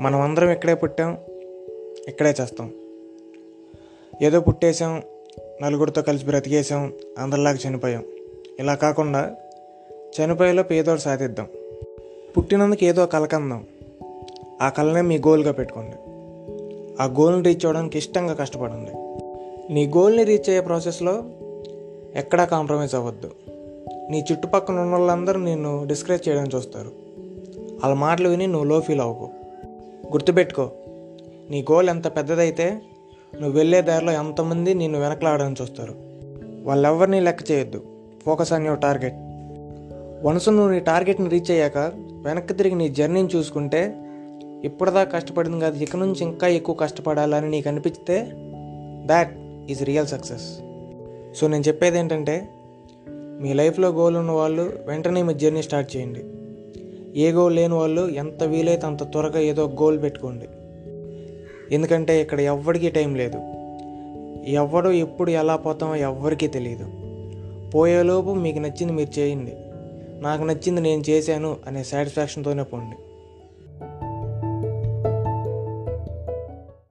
మనం అందరం ఇక్కడే పుట్టాం ఇక్కడే చేస్తాం. ఏదో పుట్టేశాం నలుగురితో కలిసి బ్రతికేసాం అందరిలాగా చనిపోయాం. ఇలా కాకుండా చనిపోయేలోపు ఏదో సాధిద్దాం. పుట్టినందుకు ఏదో కలకందాం ఆ కళనే మీ గోల్గా పెట్టుకోండి. ఆ గోల్ని రీచ్ అవ్వడానికి ఇష్టంగా కష్టపడండి. నీ గోల్ని రీచ్ అయ్యే ప్రాసెస్లో ఎక్కడా కాంప్రమైజ్ అవ్వద్దు. నీ చుట్టుపక్కల ఉన్న వాళ్ళందరూ నిన్ను డిస్కరేజ్ చేయడానికి చూస్తారు. వాళ్ళ మాటలు విని నువ్వు లో ఫీల్ అవ్వకు. గుర్తుపెట్టుకో నీ గోల్ ఎంత పెద్దదైతే నువ్వు వెళ్ళే దారిలో ఎంతమంది నిన్ను వెనకలాడని చూస్తారు. వాళ్ళెవరిని లెక్క చేయొద్దు. Focus on your target once నువ్వు నీ టార్గెట్ని రీచ్ అయ్యాక వెనక్కి తిరిగి నీ జర్నీని చూసుకుంటే ఇప్పటిదాకా కష్టపడింది కాదు ఇక నుంచి ఇంకా ఎక్కువ కష్టపడాలని నీకు అనిపిస్తే that is real success so నేను చెప్పేది ఏంటంటే మీ లైఫ్లో గోల్ ఉన్న వాళ్ళు వెంటనే మీ జర్నీ స్టార్ట్ చేయండి. ఏ గోల్ లేని వాళ్ళు ఎంత వీలైతే అంత త్వరగా ఏదో గోల్ పెట్టుకోండి. ఎందుకంటే ఇక్కడ ఎవ్వడికి టైం లేదు. ఎవడు ఎప్పుడు ఎలా పోతామో ఎవ్వరికీ తెలియదు పోయేలోపు మీకు నచ్చింది మీరు చేయండి. నాకు నచ్చింది నేను చేశాను అనే సాటిస్ఫాక్షన్తోనే పోండి.